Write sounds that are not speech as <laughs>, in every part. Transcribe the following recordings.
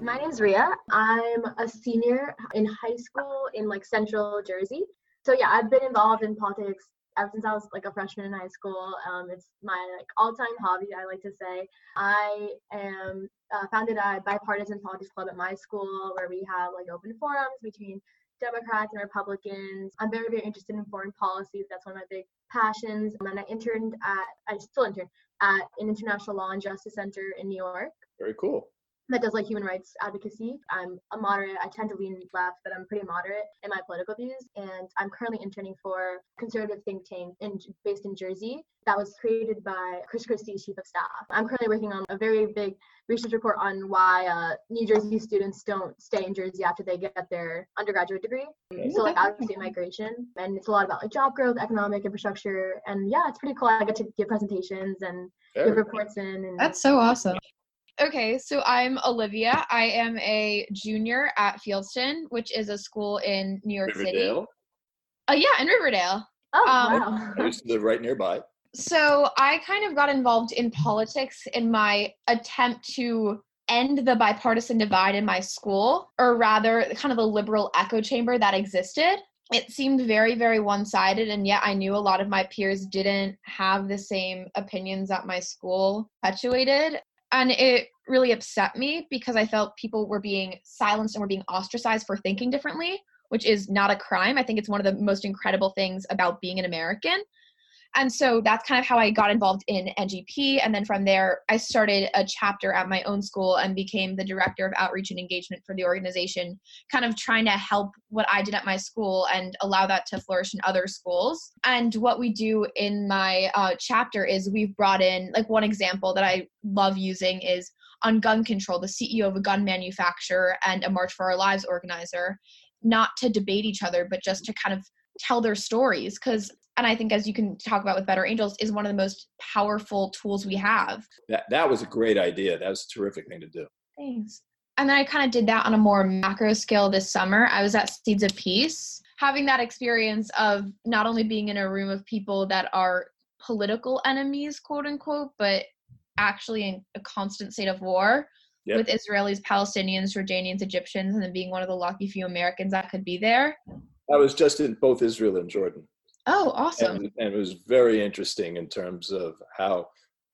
My name is Riya. I'm a senior in high school in like central Jersey. So yeah, I've been involved in politics ever since I was like a freshman in high school. Um, it's my like all-time hobby. I like to say. I am uh, founded a bipartisan politics club at my school where we have like open forums between Democrats and Republicans. I'm very, very interested in foreign policy. That's one of my big passions. And I interned at, I still intern at an international law and justice center in New York. Very cool that does like human rights advocacy. I'm a moderate. I tend to lean left, but I'm pretty moderate in my political views. And I'm currently interning for conservative think tank in, based in Jersey that was created by Chris Christie's chief of staff. I'm currently working on a very big research report on why uh, New Jersey students don't stay in Jersey after they get their undergraduate degree. Okay. So like out of state migration, and it's a lot about like job growth, economic infrastructure, and yeah, it's pretty cool. I get to give presentations and give reports in. And That's so awesome. Okay, so I'm Olivia. I am a junior at Fieldston, which is a school in New York Riverdale. City. Oh yeah, in Riverdale. Oh um, wow. I used to live right nearby. So I kind of got involved in politics in my attempt to end the bipartisan divide in my school, or rather, kind of the liberal echo chamber that existed. It seemed very, very one sided, and yet I knew a lot of my peers didn't have the same opinions that my school perpetuated and it really upset me because I felt people were being silenced and were being ostracized for thinking differently, which is not a crime. I think it's one of the most incredible things about being an American. And so that's kind of how I got involved in NGP. And then from there, I started a chapter at my own school and became the director of outreach and engagement for the organization, kind of trying to help what I did at my school and allow that to flourish in other schools. And what we do in my uh, chapter is we've brought in, like, one example that I love using is on gun control, the CEO of a gun manufacturer and a March for Our Lives organizer, not to debate each other, but just to kind of tell their stories because and I think as you can talk about with Better Angels is one of the most powerful tools we have. That that was a great idea. That was a terrific thing to do. Thanks. And then I kind of did that on a more macro scale this summer. I was at Seeds of Peace, having that experience of not only being in a room of people that are political enemies, quote unquote, but actually in a constant state of war yep. with Israelis, Palestinians, Jordanians, Egyptians, and then being one of the lucky few Americans that could be there. I was just in both Israel and Jordan. Oh, awesome. And, and, it was very interesting in terms of how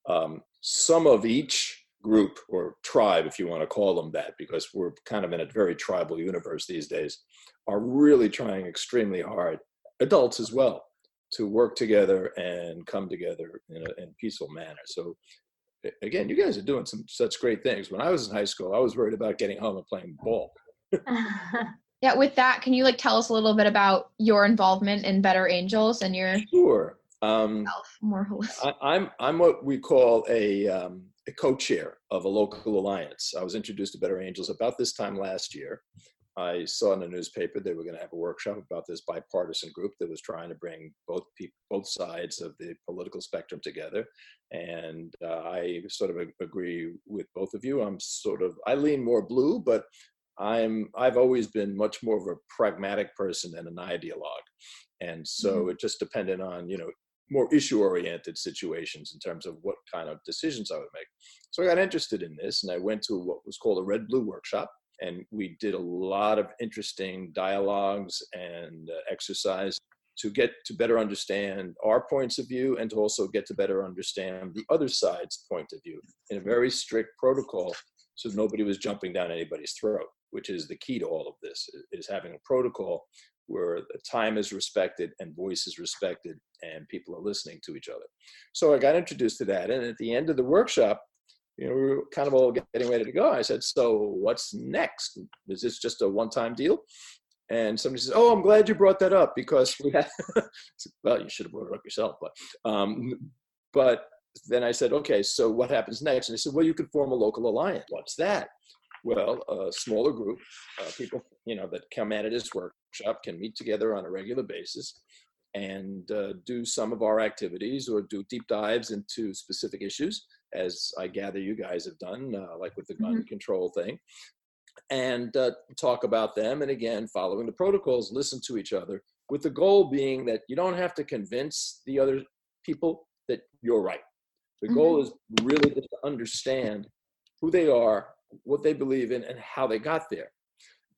um, some of each group or tribe, if you want to call them that, because we're kind of in a very tribal universe these days, are really trying extremely hard, adults as well, to work together and come together in a, in a peaceful manner. So again, you guys are doing some such great things. When I was in high school, I was worried about getting home and playing ball. <laughs> <laughs> yeah with that can you like tell us a little bit about your involvement in better angels and your sure um, more holistic. I, am I'm, I'm what we call a, um, a co-chair of a local alliance. I was introduced to Better Angels about this time last year. I saw in the newspaper they were going to have a workshop about this bipartisan group that was trying to bring both people, both sides of the political spectrum together. And uh, I sort of agree with both of you. I'm sort of I lean more blue, but I'm I've always been much more of a pragmatic person than an ideologue, and so mm-hmm. it just depended on you know more issue oriented situations in terms of what kind of decisions I would make. So I got interested in this, and I went to what was called a Red Blue workshop, and we did a lot of interesting dialogues and uh, exercise to get to better understand our points of view and to also get to better understand the other side's point of view in a very strict protocol so nobody was jumping down anybody's throat which is the key to all of this, is having a protocol where the time is respected and voice is respected and people are listening to each other. So I got introduced to that. And at the end of the workshop, you know, we were kind of all getting ready to go. I said, So what's next? Is this just a one time deal? And somebody says, Oh, I'm glad you brought that up because we had, <laughs> well, you should have brought it up yourself. But, um, but then I said, Okay, so what happens next? And they said, Well, you could form a local alliance. What's that? Well, a smaller group, uh, people you know that come out of this workshop can meet together on a regular basis and uh, do some of our activities or do deep dives into specific issues, as I gather you guys have done, uh, like with the gun mm-hmm. control thing, and uh, talk about them. And again, following the protocols, listen to each other, with the goal being that you don't have to convince the other people that you're right. The goal mm-hmm. is really to understand who they are, what they believe in and how they got there.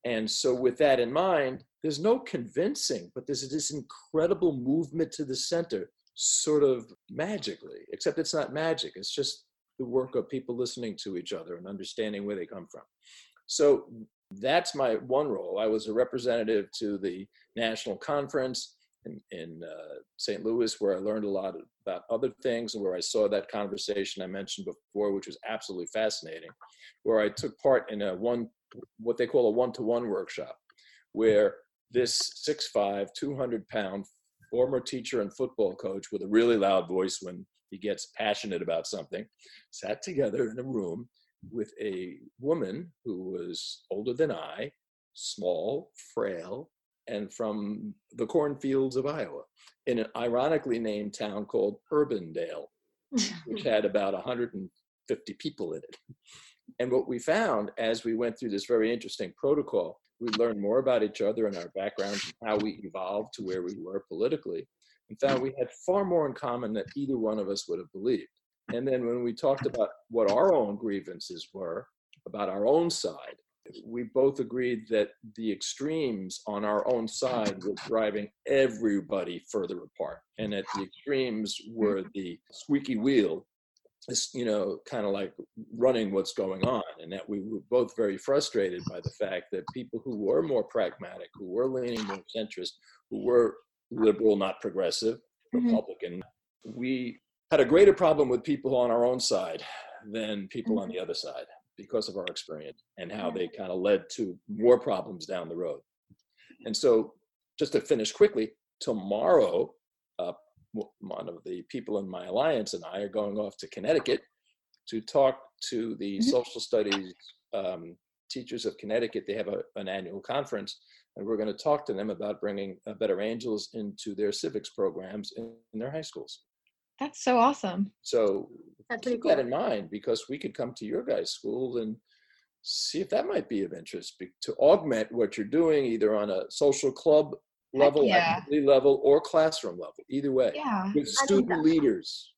And so, with that in mind, there's no convincing, but there's this incredible movement to the center, sort of magically, except it's not magic. It's just the work of people listening to each other and understanding where they come from. So, that's my one role. I was a representative to the national conference in, in uh, St. Louis, where I learned a lot about other things and where I saw that conversation I mentioned before, which was absolutely fascinating, where I took part in a one, what they call a one-to-one workshop, where this 6'5", 200 pound former teacher and football coach with a really loud voice when he gets passionate about something, sat together in a room with a woman who was older than I, small, frail, and from the cornfields of Iowa in an ironically named town called Urbandale, which <laughs> had about 150 people in it. And what we found as we went through this very interesting protocol, we learned more about each other and our backgrounds and how we evolved to where we were politically, and found we had far more in common than either one of us would have believed. And then when we talked about what our own grievances were about our own side, we both agreed that the extremes on our own side were driving everybody further apart, and that the extremes were the squeaky wheel, you know, kind of like running what's going on, and that we were both very frustrated by the fact that people who were more pragmatic, who were leaning more centrist, who were liberal, not progressive, mm-hmm. Republican, we had a greater problem with people on our own side than people mm-hmm. on the other side because of our experience and how they kind of led to more problems down the road. And so, just to finish quickly, tomorrow, uh, one of the people in my alliance and I are going off to Connecticut to talk to the mm-hmm. social studies um, teachers of Connecticut. They have a, an annual conference, and we're going to talk to them about bringing uh, Better Angels into their civics programs in, in their high schools. That's so awesome. So That's keep cool. that in mind because we could come to your guys' school and see if that might be of interest to augment what you're doing either on a social club level, yeah. activity level, or classroom level. Either way, yeah. with student leaders.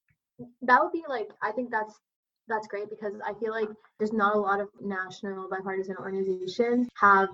That would be like I think that's that's great because I feel like there's not a lot of national bipartisan organizations have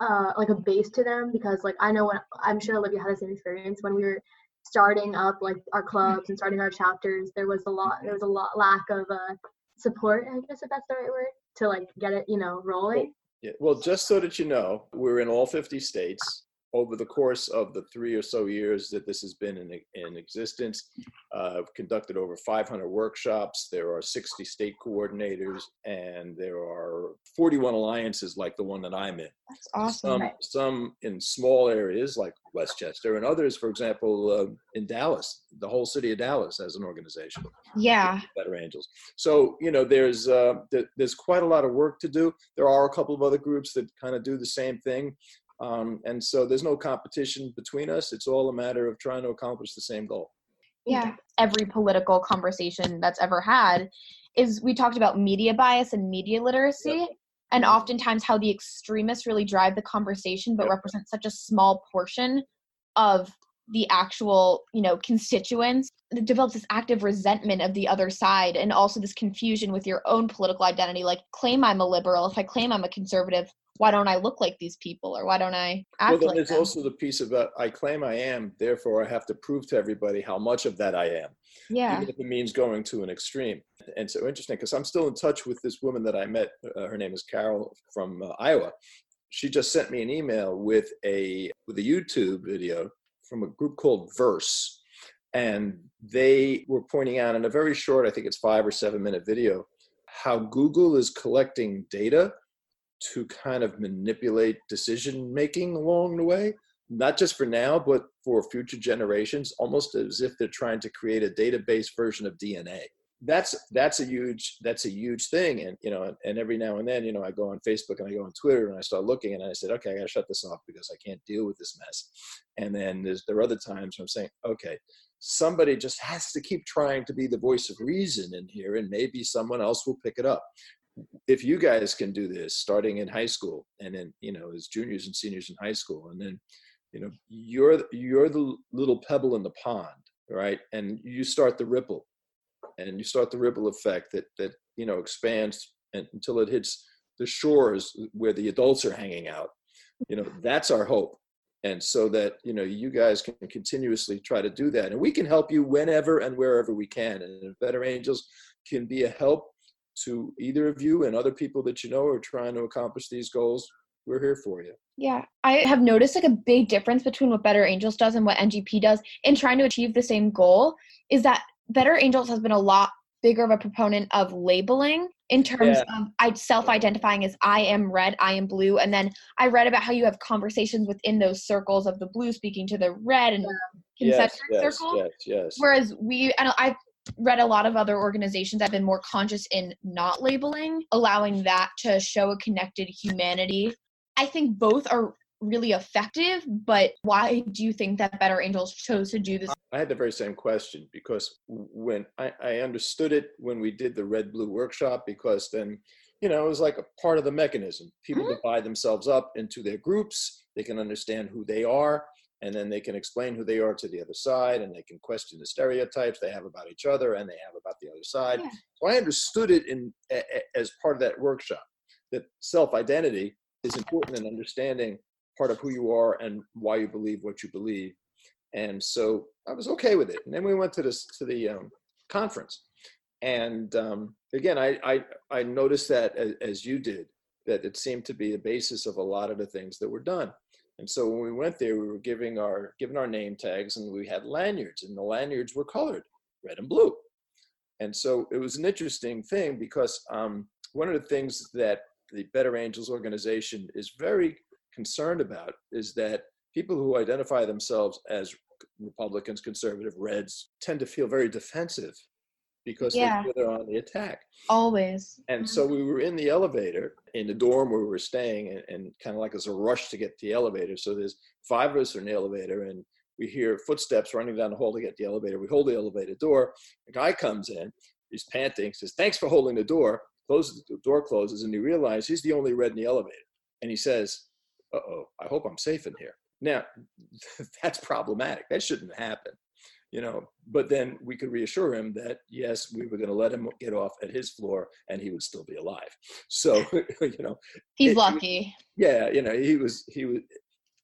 uh, like a base to them because like I know when I'm sure Olivia had the same experience when we were starting up like our clubs and starting our chapters there was a lot there was a lot lack of uh, support i guess if that's the right word to like get it you know rolling. Yeah well just so that you know we're in all 50 states over the course of the three or so years that this has been in, in existence, uh, I've conducted over 500 workshops. There are 60 state coordinators, and there are 41 alliances like the one that I'm in. That's awesome. Some, some in small areas like Westchester, and others, for example, uh, in Dallas, the whole city of Dallas has an organization. Yeah. Better Angels. So you know, there's uh, th- there's quite a lot of work to do. There are a couple of other groups that kind of do the same thing. Um, and so there's no competition between us. It's all a matter of trying to accomplish the same goal. Yeah. Every political conversation that's ever had is we talked about media bias and media literacy. Yep. And oftentimes, how the extremists really drive the conversation, but yep. represent such a small portion of the actual you know constituents it develops this active resentment of the other side and also this confusion with your own political identity like claim i'm a liberal if i claim i'm a conservative why don't I look like these people or why don't I act well, then like there's them? also the piece about I claim I am, therefore I have to prove to everybody how much of that I am. Yeah. Even if it means going to an extreme. And so interesting because I'm still in touch with this woman that I met. Uh, her name is Carol from uh, Iowa. She just sent me an email with a with a YouTube video from a group called Verse, and they were pointing out in a very short, I think it's five or seven minute video, how Google is collecting data to kind of manipulate decision making along the way. Not just for now but for future generations almost as if they're trying to create a database version of dna that's that's a huge that's a huge thing and you know and every now and then you know i go on facebook and i go on twitter and i start looking and i said okay i gotta shut this off because i can't deal with this mess. And then there's there are other times i'm saying okay somebody just has to keep trying to be the voice of reason in here and maybe someone else will pick it up if you guys can do this starting in high school and then you know as juniors and seniors in high school and then you know you're you're the little pebble in the pond right and you start the ripple and you start the ripple effect that that you know expands and, until it hits the shores where the adults are hanging out. You know, that's our hope. And so that, you know, you guys can continuously try to do that. And we can help you whenever and wherever we can. And Better Angels can be a help to either of you and other people that you know are trying to accomplish these goals. We're here for you. Yeah, I have noticed like a big difference between what Better Angels does and what NGP does in trying to achieve the same goal is that Better Angels has been a lot bigger of a proponent of labeling in terms yeah. of I self-identifying as I am red, I am blue, and then I read about how you have conversations within those circles of the blue speaking to the red and concentric yes, yes, circle. Yes, yes. Whereas we, and I've read a lot of other organizations that have been more conscious in not labeling, allowing that to show a connected humanity. I think both are really effective, but why do you think that Better Angels chose to do this? I had the very same question because when I, I understood it when we did the red blue workshop, because then, you know, it was like a part of the mechanism. People mm-hmm. divide themselves up into their groups, they can understand who they are, and then they can explain who they are to the other side, and they can question the stereotypes they have about each other and they have about the other side. Yeah. So I understood it in as part of that workshop that self identity is important in understanding part of who you are and why you believe what you believe. And so I was okay with it. And then we went to this to the um, conference, and um, again, I, I I noticed that as, as you did that it seemed to be the basis of a lot of the things that were done. And so when we went there, we were giving our given our name tags, and we had lanyards, and the lanyards were colored red and blue. And so it was an interesting thing because um, one of the things that the Better Angels organization is very concerned about is that people who identify themselves as Republicans, conservative, Reds tend to feel very defensive because yeah. they are on the attack. Always. And so we were in the elevator in the dorm where we were staying, and, and kind of like there's a rush to get to the elevator. So there's five of us in the elevator, and we hear footsteps running down the hall to get the elevator. We hold the elevator door. A guy comes in, he's panting, says, Thanks for holding the door. Closes the door closes, and he realizes he's the only red in the elevator. And he says, uh oh, I hope I'm safe in here. Now, <laughs> that's problematic. That shouldn't happen, you know. But then we could reassure him that yes, we were going to let him get off at his floor, and he would still be alive. So, <laughs> you know, he's it, lucky. Yeah, you know, he was he was,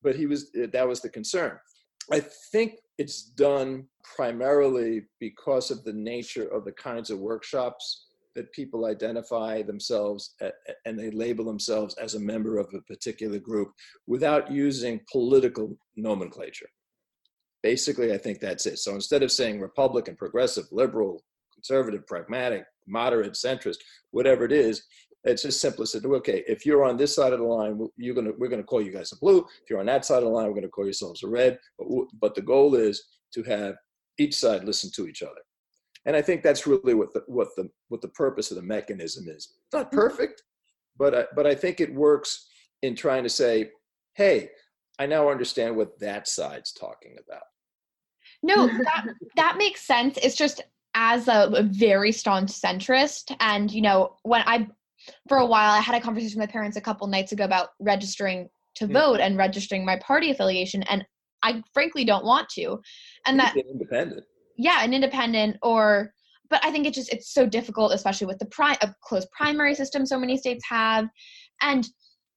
but he was eh, that was the concern. I think it's done primarily because of the nature of the kinds of workshops that people identify themselves eh, eh, and they label themselves as a member of a particular group without using political nomenclature. Basically, I think that's it. So instead of saying Republican, progressive, liberal, conservative, pragmatic, moderate, centrist, whatever it is, it's just simple said, okay, if you're on this side of the line, you're gonna we're gonna call you guys a blue. If you're on that side of the line, we're gonna call yourselves a red. But, but the goal is to have each side listen to each other and I think that's really what the what the what the purpose of the mechanism is. It's not mm-hmm. perfect, but I, but I think it works in trying to say, hey, I now understand what that side's talking about. No, <laughs> that that makes sense. It's just as a, a very staunch centrist, and you know, when I for a while I had a conversation with my parents a couple nights ago about registering to mm-hmm. vote and registering my party affiliation, and I frankly don't want to. And that independent yeah an independent or but i think it just it's so difficult especially with the pri- a closed primary system so many states have and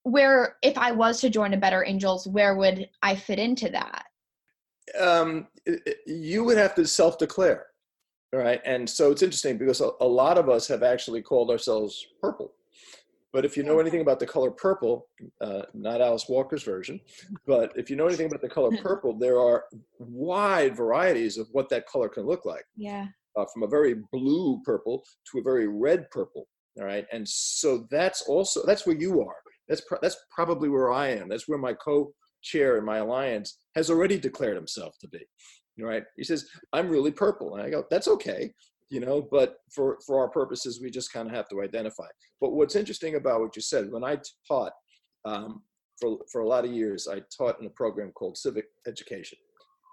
where if i was to join a better angels where would i fit into that um, you would have to self-declare right and so it's interesting because a, a lot of us have actually called ourselves purple but if you know anything about the color purple, uh, not Alice Walker's version, but if you know anything about the color <laughs> purple, there are wide varieties of what that color can look like. Yeah. Uh, from a very blue purple to a very red purple. All right. And so that's also, that's where you are. That's, pro- that's probably where I am. That's where my co chair in my alliance has already declared himself to be. Right. He says, I'm really purple. And I go, that's okay you know but for for our purposes we just kind of have to identify but what's interesting about what you said when i taught um, for for a lot of years i taught in a program called civic education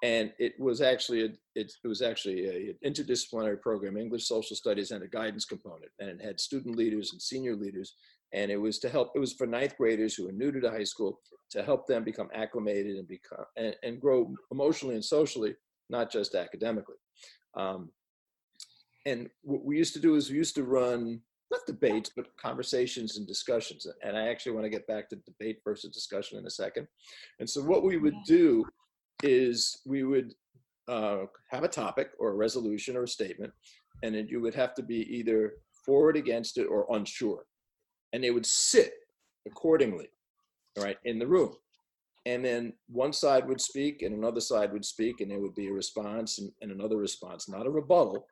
and it was actually a, it, it was actually a, an interdisciplinary program english social studies and a guidance component and it had student leaders and senior leaders and it was to help it was for ninth graders who are new to the high school to help them become acclimated and become and, and grow emotionally and socially not just academically um, and what we used to do is we used to run not debates, but conversations and discussions. And I actually want to get back to debate versus discussion in a second. And so what we would do is we would uh, have a topic or a resolution or a statement, and then you would have to be either for it, against it, or unsure. And they would sit accordingly, all right, in the room. And then one side would speak and another side would speak, and there would be a response and, and another response, not a rebuttal,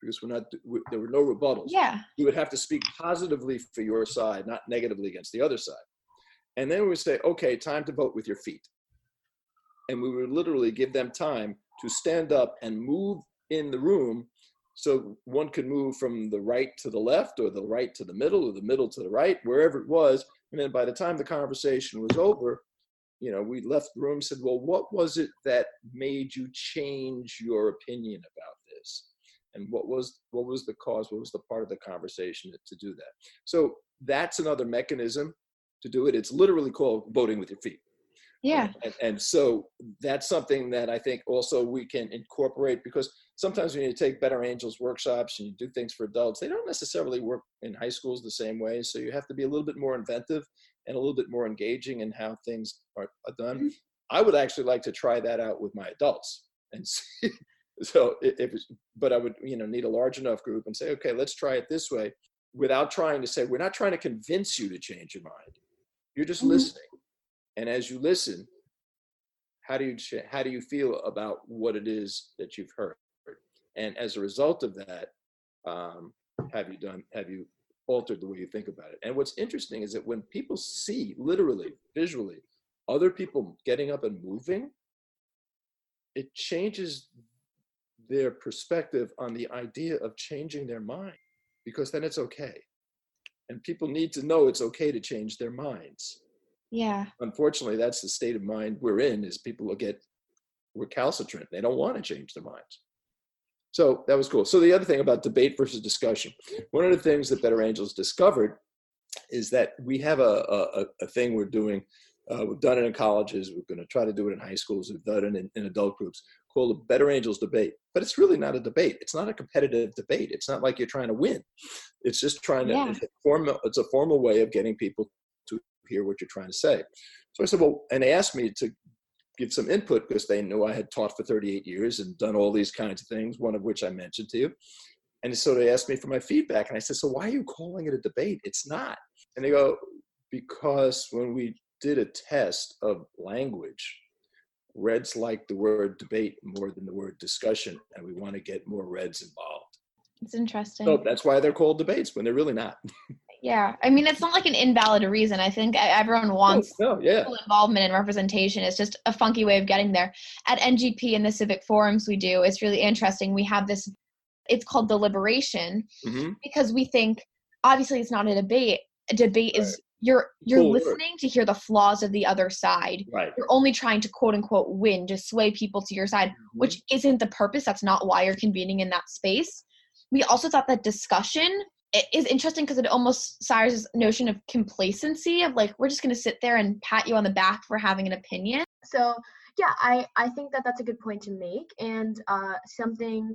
because we're not, we, there were no rebuttals. Yeah. You would have to speak positively for your side, not negatively against the other side. And then we would say, okay, time to vote with your feet. And we would literally give them time to stand up and move in the room so one could move from the right to the left or the right to the middle or the middle to the right wherever it was. And then by the time the conversation was over you know we left the room said well what was it that made you change your opinion about this? And what was what was the cause? What was the part of the conversation to do that? So that's another mechanism to do it. It's literally called voting with your feet Yeah. and, and so that's something that I think also we can incorporate because sometimes when you take Better Angels workshops and you do things for adults, they don't necessarily work in high schools the same way. So you have to be a little bit more inventive and a little bit more engaging in how things are, are done. Mhm. I would actually like to try that out with my adults and <laughs> see. So if, but I would, you know, need a large enough group and say, okay, let's try it this way without trying to say, we're not trying to convince you to change your mind. You're just Mhm. listening. And as you listen, how do you how do you feel about what it is that you've heard? And as a result of that, um, have you done have you altered the way you think about it? And what's interesting is that when people see literally, visually, other people getting up and moving, it changes their perspective on the idea of changing their mind because then it's okay. And people need to know it's okay to change their minds Yeah. unfortunately that's the state of mind we're in is people will get recalcitrant they don't want to change their minds so that was cool so the other thing about debate versus discussion one of the things that better angels discovered is that we have a, a, a thing we're doing uh, we've done it in colleges we're going to try to do it in high schools we've done it in, in adult groups called a better angels debate but it's really not a debate it's not a competitive debate it's not like you're trying to win it's just trying to Yeah. it's a formal it's a formal way of getting people hear what you're trying to say. So I said, well, and they asked me to give some input because they knew I had taught for 38 years and done all these kinds of things, one of which I mentioned to you. And so they asked me for my feedback. And I said, so why are you calling it a debate? It's not. And they go, because when we did a test of language, Reds like the word debate more than the word discussion, and we want to get more Reds involved. It's interesting. So that's why they're called debates when they're really not. <laughs> yeah. I mean, it's not like an invalid reason. I think everyone wants no, yeah. involvement and representation. It's just a funky way of getting there. At NGP and the civic forums we do, it's really interesting. We have this, it's called deliberation hmm because we think obviously it's not a debate. A debate is you're you're Cool listening to hear the flaws of the other side. Right. You're only trying to quote unquote win, just sway people to your side, which isn't the purpose. That's not why you're convening in that space. We also thought that discussion i- is interesting because it almost sires this notion of complacency of like we're just going to sit there and pat you on the back for having an opinion. so yeah i i think that that's a good point to make and uh something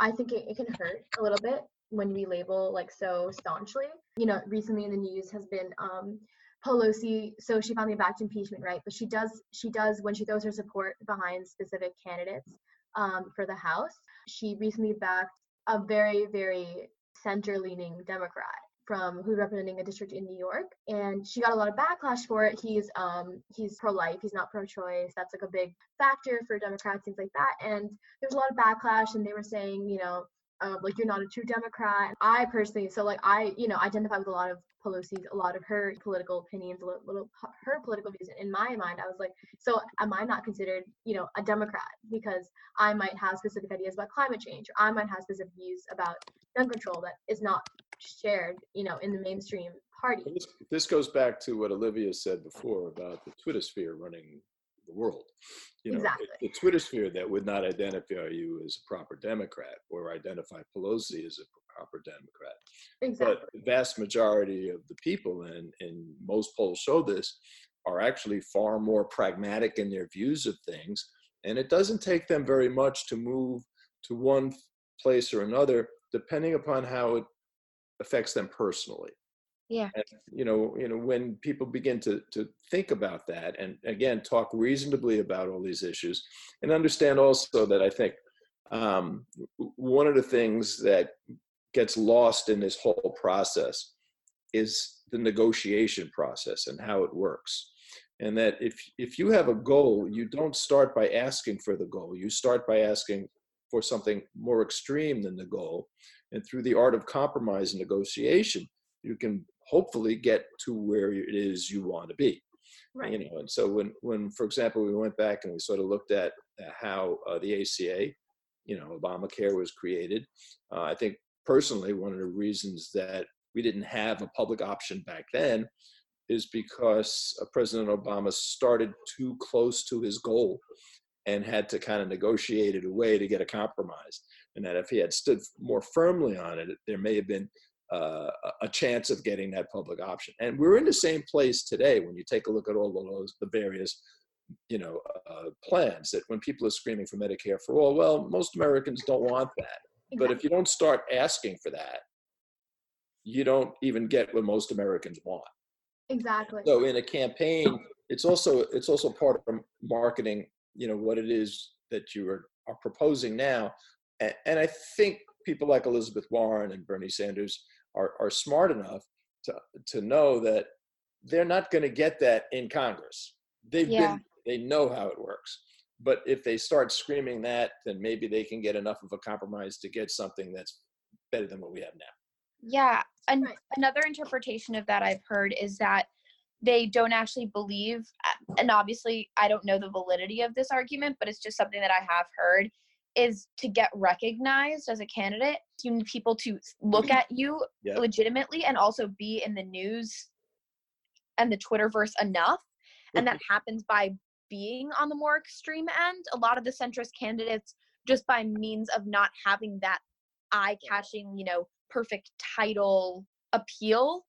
i think it, it can hurt a little bit when we label like so staunchly you know recently in the news has been um pelosi so she finally backed impeachment right but she does she does when she throws her support behind specific candidates um, for the house she recently backed a very very center leaning democrat from who's representing a district in New York, and she got a lot of backlash for it. He's um he's pro-life, he's not pro-choice. That's like a big factor for Democrats, things like that. And there's a lot of backlash, and they were saying, you know, like you're not a true Democrat. I personally, so like I, you know, identify with a lot of Pelosi's, a lot of her political opinions, a little, little her political views. In my mind, I was like, so am I not considered, you know, a Democrat because I might have specific ideas about climate change, or I might have specific views about gun control that is not shared, you know, in the mainstream party. This goes back to what Olivia said before about the Twitter sphere running the world. You know, Exactly. the, Twitter sphere that would not identify you as a proper Democrat or identify Pelosi as a proper Democrat. Exactly. But the vast majority of the people, and, and most polls show this, are actually far more pragmatic in their views of things. And it doesn't take them very much to move to one place or another, depending upon how it affects them personally. Yeah. And, you know, you know, when people begin to to think about that, and again, talk reasonably about all these issues, and understand also that I think um, one of the things that gets lost in this whole process is the negotiation process and how it works. And that if if you have a goal you don't start by asking for the goal. You start by asking for something more extreme than the goal. And through the art of compromise and negotiation you can hopefully get to where it is you want to be Right. you know and so when when for example we went back and we sort of looked at uh, how uh, the aca you know obamacare was created uh, i think personally one of the reasons that we didn't have a public option back then is because uh, president obama started too close to his goal and had to kind of negotiate it away to get a compromise and that if he had stood more firmly on it there may have been uh, a chance of getting that public option. And we're in the same place today when you take a look at all of those, the various, you know, uh, plans that when people are screaming for Medicare for all, well, most Americans don't want that. But if you don't start asking for that, you don't even get what most Americans want. Exactly. So in a campaign, it's also it's also part of marketing. You know what it is that you are, are proposing now, and, and I think people like Elizabeth Warren and Bernie Sanders are, are smart enough to, to know that they're not going to get that in Congress. They've Yeah. been, they know how it works. But if they start screaming that, then maybe they can get enough of a compromise to get something that's better than what we have now. Yeah. And another interpretation of that I've heard is that they don't actually believe, and obviously I don't know the validity of this argument, but it's just something that I have heard is to get recognized as a candidate, you need people to look <clears throat> at you Yeah. legitimately and also be in the news and the Twitterverse enough. And that <laughs> happens by being on the more extreme end. A lot of the centrist candidates, just by means of not having that eye catching, you know, perfect title appeal,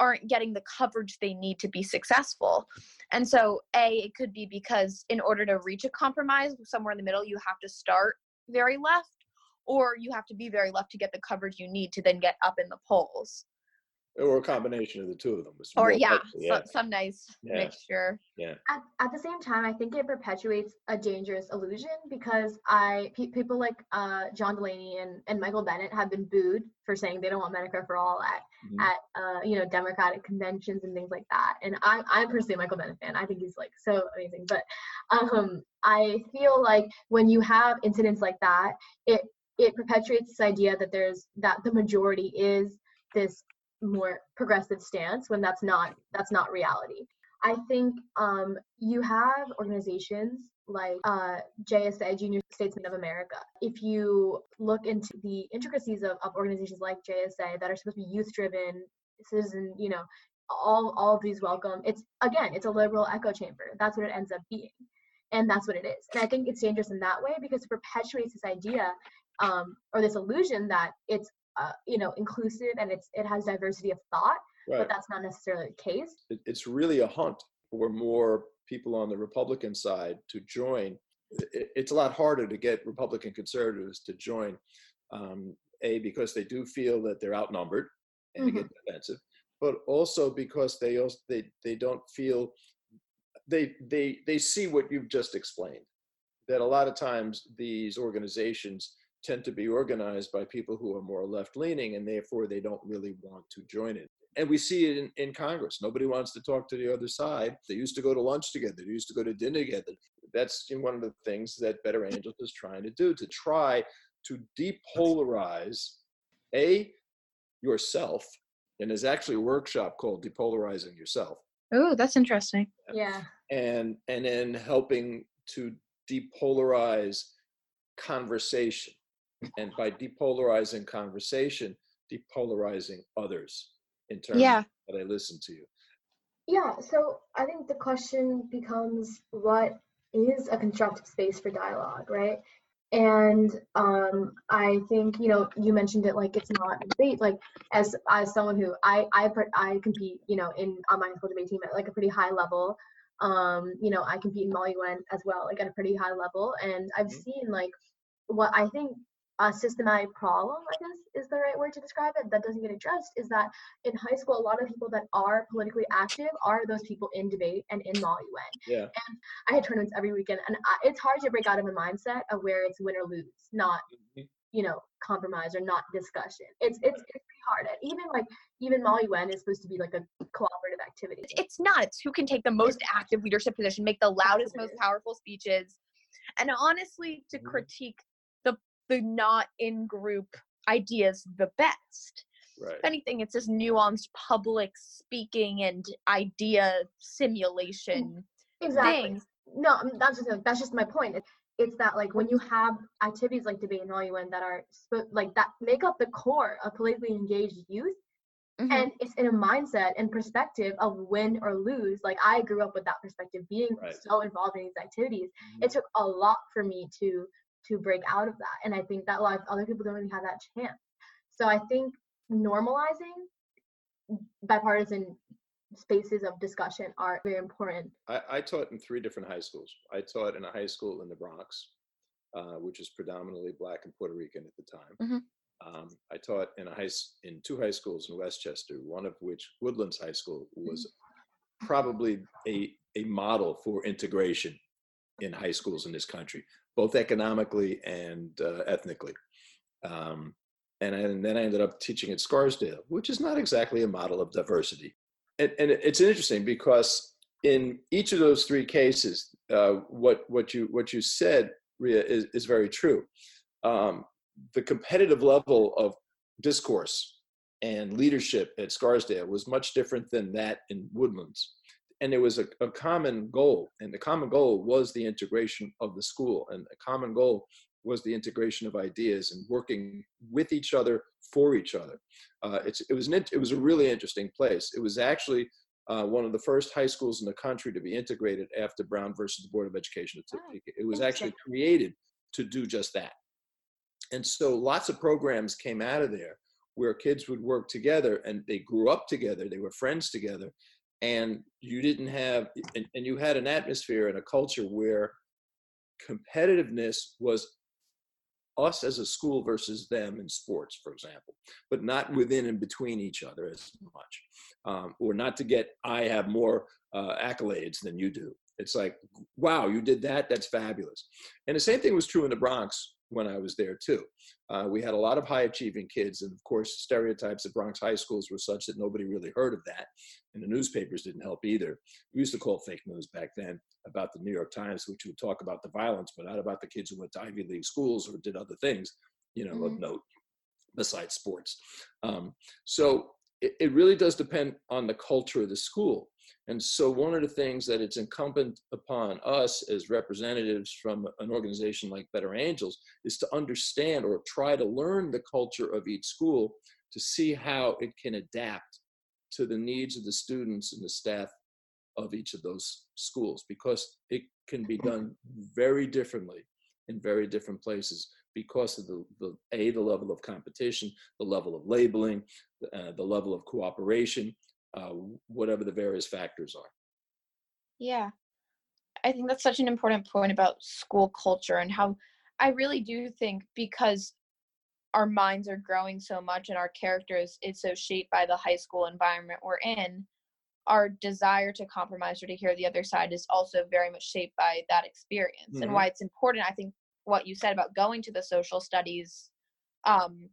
aren't getting the coverage they need to be successful. And so, A, it could be because in order to reach a compromise somewhere in the middle, you have to start very left, or you have to be very left to get the coverage you need to then get up in the polls. Or a combination of the two of them. is Or, more yeah, likely, Some, some nice Yeah. mixture. at, at the same time, I think it perpetuates a dangerous illusion because I pe- people like uh, John Delaney and, and Michael Bennet have been booed for saying they don't want Medicare for all at Mhm. at uh, you know Democratic conventions and things like that. And I'm I'm personally a Michael Bennet fan. I think he's like so amazing. But um, I feel like when you have incidents like that, it it perpetuates this idea that there's that the majority is this more progressive stance when that's not that's not reality. I think um, you have organizations like uh, JSA, Junior Statesmen of America. If you look into the intricacies of, of organizations like JSA that are supposed to be youth driven, citizen, you know, all all of these welcome. It's again, it's a liberal echo chamber. That's what it ends up being, and that's what it is. And I think it's dangerous in that way because it perpetuates this idea um, or this illusion that it's uh, you know inclusive and it's it has diversity of thought, Right. but that's not necessarily the case. it, it's really a hunt for more people on the Republican side to join. It, it's a lot harder to get Republican conservatives to join, um, a because they do feel that they're outnumbered and they get defensive, but also because they also they they don't feel they they they see what you've just explained that a lot of times these organizations tend to be organized by people who are more left leaning and therefore they don't really want to join it and we see it in, in Congress. Nobody wants to talk to the other side. They used to go to lunch together. They used to go to dinner together. That's one of the things that Better Angels is trying to do to try to depolarize a yourself. And there's actually a workshop called Depolarizing Yourself, Oh, that's interesting. Yeah. and and then helping to depolarize conversation, and by depolarizing conversation, depolarizing others in terms Yeah. of how they listen to you. Yeah, so I think the question becomes what is a constructive space for dialogue, right? And um, I think you know you mentioned it like it's not a debate. Like as as someone who I I per- I compete you know in on my high school debate team at like a pretty high level. Um, you know I compete in Model UN as well like at a pretty high level, and I've Mhm. seen like what I think a systematic problem, I guess is the right word to describe it, that doesn't get addressed is that in high school, a lot of people that are politically active are those people in debate and in Model UN. Yeah. And I had tournaments every weekend, and I, it's hard to break out of a mindset of where it's win or lose, not Mhm. you know compromise or not discussion. It's it's it's pretty hard. And even like even Model UN is supposed to be like a cooperative activity. it's not it's who can take the most active leadership position make the loudest most powerful speeches and honestly to Mhm. critique the not in group ideas the best Right. if anything it's this nuanced public speaking and idea simulation Exactly. thing no um, that's just that's just my point it's, it's that like when you have activities like debate and UN that are sp- like that make up the core of politically engaged youth Mhm. and it's in a mindset and perspective of win or lose like i grew up with that perspective being Right. so involved in these activities Mhm. it took a lot for me to to break out of that and i think that a lot of other people don't really have that chance so i think normalizing bipartisan spaces of discussion are very important I, I taught in three different high schools. I taught in a high school in the Bronx, uh, which was predominantly black and Puerto Rican at the time. Mhm. Um, I taught in a high in two high schools in Westchester, one of which Woodlands High School was probably a a model for integration in high schools in this country, both economically and uh, ethnically. Um, and, I- and then I ended up teaching at Scarsdale, which is not exactly a model of diversity. And, and it's interesting because in each of those three cases, uh, what what you what you said, Riya, is, is very true. Um, the competitive level of discourse and leadership at Scarsdale was much different than that in Woodlands. And there was a, a common goal, and the common goal was the integration of the school, and the common goal was the integration of ideas and working with each other for each other. Uh, it's, it was an, it was a really interesting place. It was actually uh, one of the first high schools in the country to be integrated after Brown versus the Board of Education. Oh, It was actually created to do just that. And so lots of programs came out of there where kids would work together and they grew up together, they were friends together, and you didn't have, and, and you had an atmosphere and a culture where competitiveness was us as a school versus them in sports, for example, but not within and between each other as much, um, or not to get I have more uh, accolades than you do. It's like, wow, you did that. That's fabulous. And the same thing was true in the Bronx when I was there too. Uh, we had a lot of high achieving kids, and of course, stereotypes at Bronx high schools were such that nobody really heard of that, and the newspapers didn't help either. We used to call fake news back then about the New York Times, which would talk about the violence, but not about the kids who went to Ivy League schools or did other things, you know, of Mhm. note besides sports. Um, so it, it really does depend on the culture of the school. And so one of the things that it's incumbent upon us as representatives from an organization like Better Angels is to understand or try to learn the culture of each school to see how it can adapt to the needs of the students and the staff of each of those schools because it can be mm-hmm. done very differently in very different places because of the, the a the level of competition the level of labeling uh, the level of cooperation uh, whatever the various factors are Yeah. I think that's such an important point about school culture and how I really do think because our minds are growing so much and our characters is so shaped by the high school environment we're in, our desire to compromise or to hear the other side is also very much shaped by that experience and Mhm. why it's important i think what you said about going to the social studies um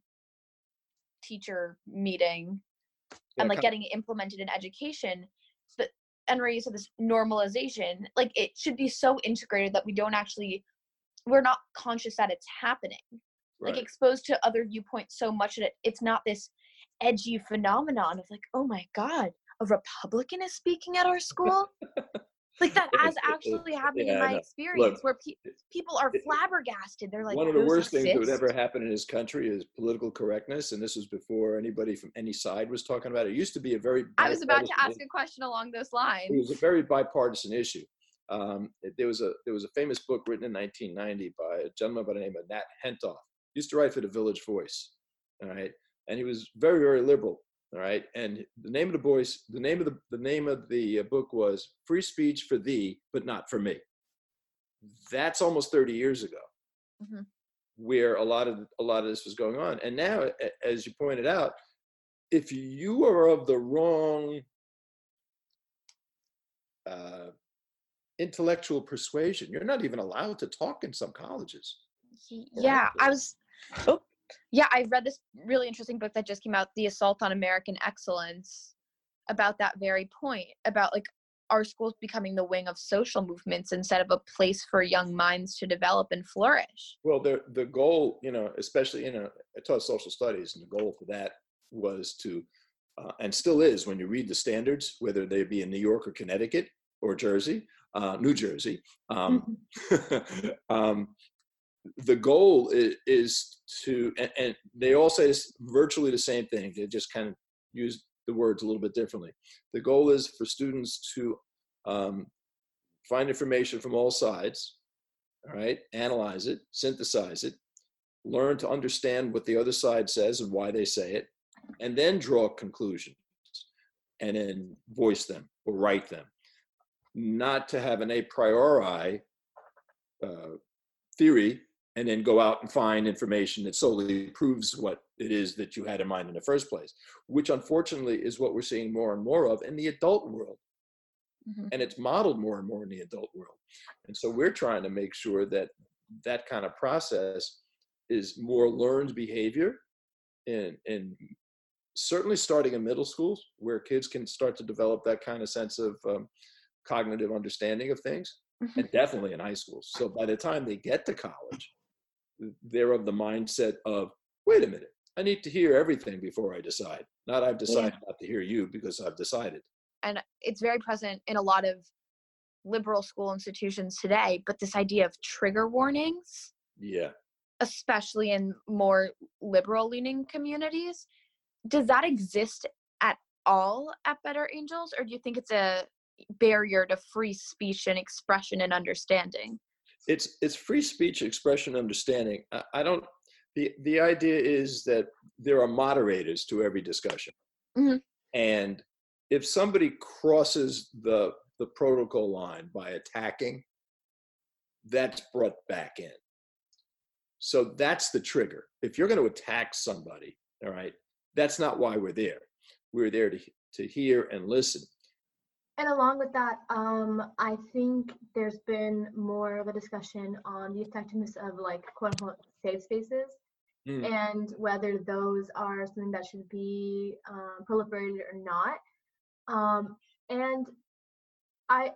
teacher meeting Yeah, and like getting it implemented in education but you said this normalization like it should be so integrated that we don't actually we're not conscious that it's happening. Like exposed to other viewpoints so much that it's not this edgy phenomenon of like oh my god a republican is speaking at our school <laughs> like that It- as it- it- actually happening yeah, in my experience Look, where pe- people are flabbergasted. They're like one of the worst things that would ever happen in this country is political correctness and this was before anybody from any side was talking about it. It used to be a very i was about to ask a question along those lines it was a very bipartisan issue. Um, it- there was a there was a famous book written in 1990 by a gentleman by the name of Nat Hentoff. He used to write for the Village Voice, all right, and he was very very liberal, all right. And the name of the boys the name of the the name of the uh, book was "Free Speech for Thee, but Not for Me." That's almost 30 years ago. Mhm. where a lot of a lot of this was going on. And now, as you pointed out, if you are of the wrong uh, intellectual persuasion, you're not even allowed to talk in some colleges. Yeah, I was. Oh, yeah, I read this really interesting book that just came out, "The Assault on American Excellence," about that very point about like our schools becoming the wing of social movements instead of a place for young minds to develop and flourish. Well, the the goal, you know, especially in a I taught social studies, and the goal for that was to, uh, and still is, when you read the standards, whether they be in New York or Connecticut or Jersey, uh, New Jersey, um, mm-hmm. <laughs> um, the goal is, is to, and, and, they all say virtually the same thing. They just kind of use the words a little bit differently. The goal is for students to um, find information from all sides, all right, analyze it, synthesize it, learn to understand what the other side says and why they say it, and then draw conclusions and then voice them or write them. Not to have an a priori uh, theory and then go out and find information that solely proves what it is that you had in mind in the first place, which unfortunately is what we're seeing more and more of in the adult world. Mm-hmm. And it's modeled more and more in the adult world. And so we're trying to make sure that that kind of process is more learned behavior and, and certainly starting in middle schools where kids can start to develop that kind of sense of um, cognitive understanding of things mm-hmm. and definitely in high schools. So by the time they get to college, they're of the mindset of, wait a minute, I need to hear everything before I decide. Not I've decided yeah. not to hear you because I've decided. And it's very present in a lot of liberal school institutions today, but this idea of trigger warnings. Yeah. Especially in more liberal leaning communities. Does that exist at all at Better Angels, or do you think it's a barrier to free speech and expression and understanding? It's it's free speech expression understanding. I, I, don't the the idea is that there are moderators to every discussion. Mm-hmm. and if somebody crosses the the protocol line by attacking that's brought back in. So that's the trigger. If you're going to attack somebody all right that's not why we're there. We're there to to hear and listen and along with that, um, I think there's been more of a discussion on the effectiveness of like quote unquote safe spaces mm. and whether those are something that should be um, proliferated or not. Um, and I,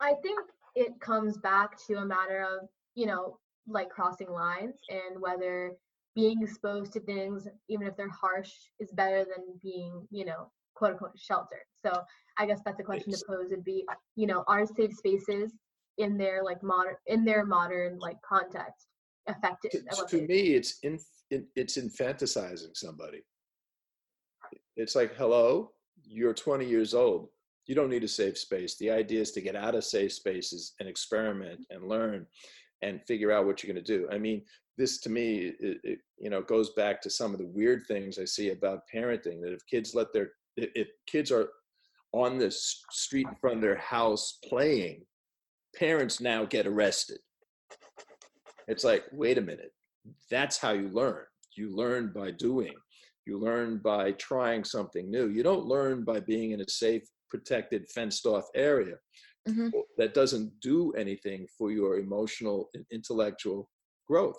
I think it comes back to a matter of you know like crossing lines and whether being exposed to things, even if they're harsh, is better than being you know quote unquote shelter. So I guess that's a question to pose would be, you know, are safe spaces in their like modern in their modern like context effective? To, to me, it's in, it's infanticizing somebody. It's like, hello, you're 20 years old. You don't need a safe space. The idea is to get out of safe spaces and experiment mm-hmm. and learn and figure out what you're going to do. I mean, this to me, it, it, you know, goes back to some of the weird things I see about parenting. That if kids let their if kids are on the street in front of their house playing, parents now get arrested. It's like, wait a minute, that's how you learn. You learn by doing. You learn by trying something new. You don't learn by being in a safe, protected, fenced off area. Mm-hmm. That doesn't do anything for your emotional and intellectual growth.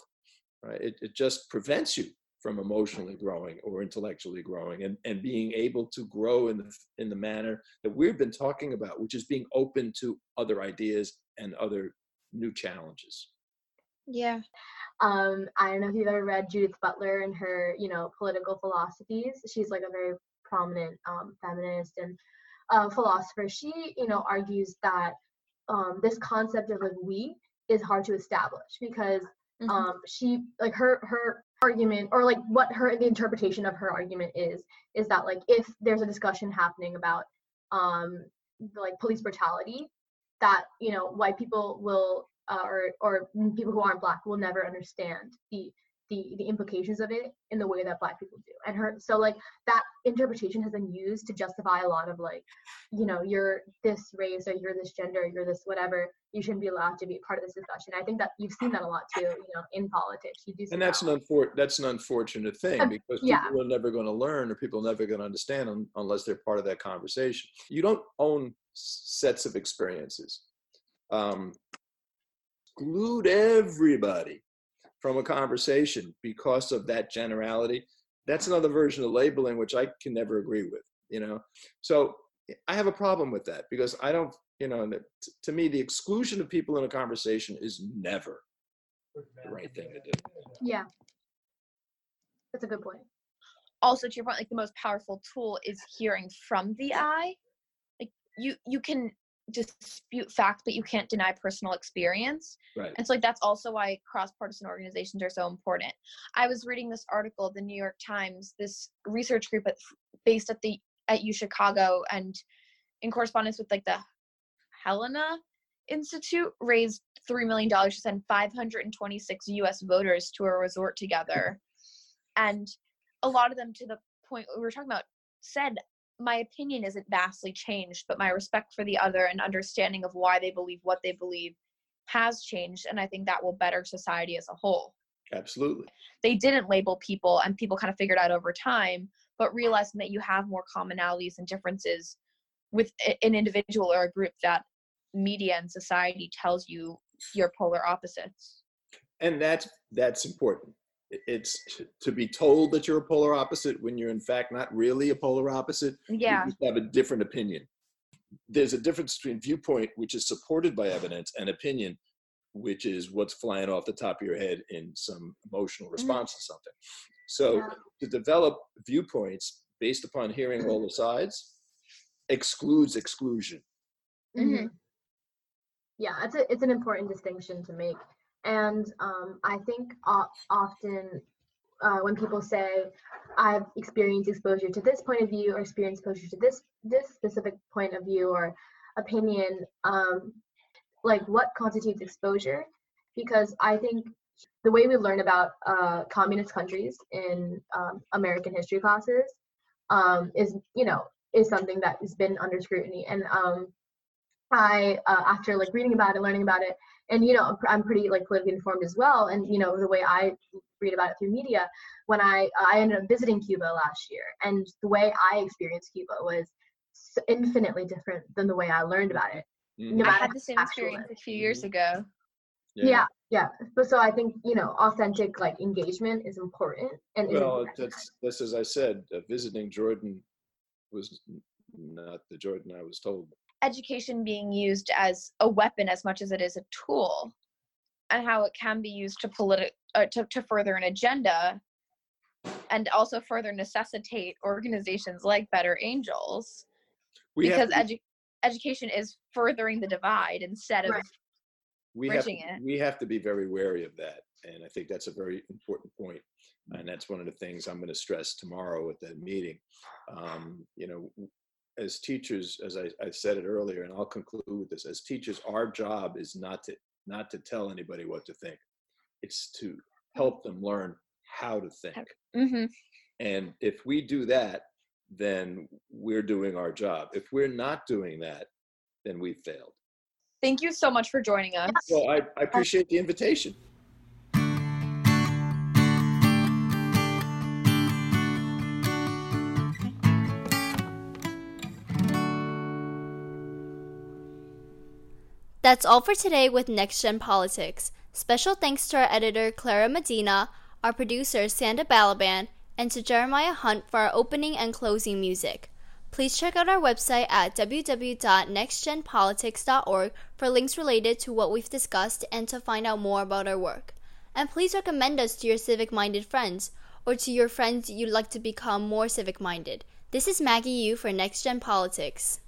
Right? It, it just prevents you from emotionally growing or intellectually growing and, and being able to grow in the in the manner that we've been talking about which is being open to other ideas and other new challenges. Yeah. Um i don't know if you've ever read judith butler and her you know political philosophies. She's like a very prominent um, feminist and uh, philosopher. She you know argues that um, this concept of like we is hard to establish because mm-hmm. um, she like her her argument or like what her the interpretation of her argument is is that like if there's a discussion happening about um like police brutality that you know white people will uh, or or people who aren't black will never understand the the the implications of it in the way that black people do. And her so like that interpretation has been used to justify a lot of like you know you're this race or you're this gender you're this whatever you shouldn't be allowed to be part of this discussion. I think that you've seen that a lot too you know in politics. You do and that's that an unfor- that's an unfortunate thing because yeah. people are never going to learn or people are never going to understand un- unless they're part of that conversation. You don't own sets of experiences. Um, exclude everybody from a conversation because of that generality. That's another version of labeling which i can never agree with you know? So i have a problem with that because i don't you know and it- t- to me the exclusion of people in a conversation is never the right thing to do. Yeah. That's a good point. Also to your point like the most powerful tool is hearing from the eye. Like you you can dispute facts but you can't deny personal experience. Right. And so like that's also why cross-partisan organizations are so important. I was reading this article the new york times this research group at, based at the at u chicago and in correspondence with like the helena institute raised $3 million to send 526 us voters to a resort together. <laughs> And a lot of them to the point we were talking about said my opinion isn't vastly changed but my respect for the other and understanding of why they believe what they believe has changed and i think that will better society as a whole. Absolutely. They didn't label people and people kind of figured out over time but realizing that you have more commonalities and differences with an individual or a group that media and society tells you you're polar opposites. And that's that's important it's to be told that you're a polar opposite when you're in fact not really a polar opposite you yeah. just have a different opinion. There's a difference between viewpoint which is supported by evidence and opinion which is what's flying off the top of your head in some emotional response to something. So Yeah. to develop viewpoints based upon hearing all the sides excludes exclusion. Mhm. yeah it's a, it's an important distinction to make and um, i think often uh, when people say i've experienced exposure to this point of view or experienced exposure to this this specific point of view or opinion um, like what constitutes exposure? Because i think the way we learn about uh, communist countries in um, american history classes um, is you know is something that has been under scrutiny. And um, I uh, after like reading about it, learning about it, and you know I'm pretty like politically informed as well. And you know the way I read about it through media, when I I ended up visiting Cuba last year, and the way I experienced Cuba was s- infinitely different than the way I learned about it. Mhm. No i had the same experience it a few years ago Yeah, yeah. But so I think you know authentic like engagement is important. And is Well, that's that's as I said. Uh, visiting Jordan was not the Jordan I was told. Education being used as a weapon as much as it is a tool and how it can be used to politi- uh, to, to further an agenda and also further necessitate organizations like better angels We because to, edu- education is furthering the divide instead of Right. we have to, bridging it. we have to be very wary of that, and I think that's a very important. And that's one of the things I'm going to stress tomorrow at that meeting. Um, you know, w- as teachers, as I, I said it earlier, and I'll conclude with this: as teachers, our job is not to not to tell anybody what to think. It's to help them learn how to think. hmm And if we do that, then we're doing our job. If we're not doing that, then we've failed. thank you so much for joining us Well, I, I appreciate the invitation. That's all for today with Next Gen Politics. Special thanks to our editor, Clara Medina, our producer, Sanda Balaban, and to Jeremiah Hunt for our opening and closing music. Please check out our website at www.nextgenpolitics.org for links related to what we've discussed and to find out more about our work. And please recommend us to your civic minded friends or to your friends you'd like to become more civic minded. This is Maggie Yu for Next Gen Politics.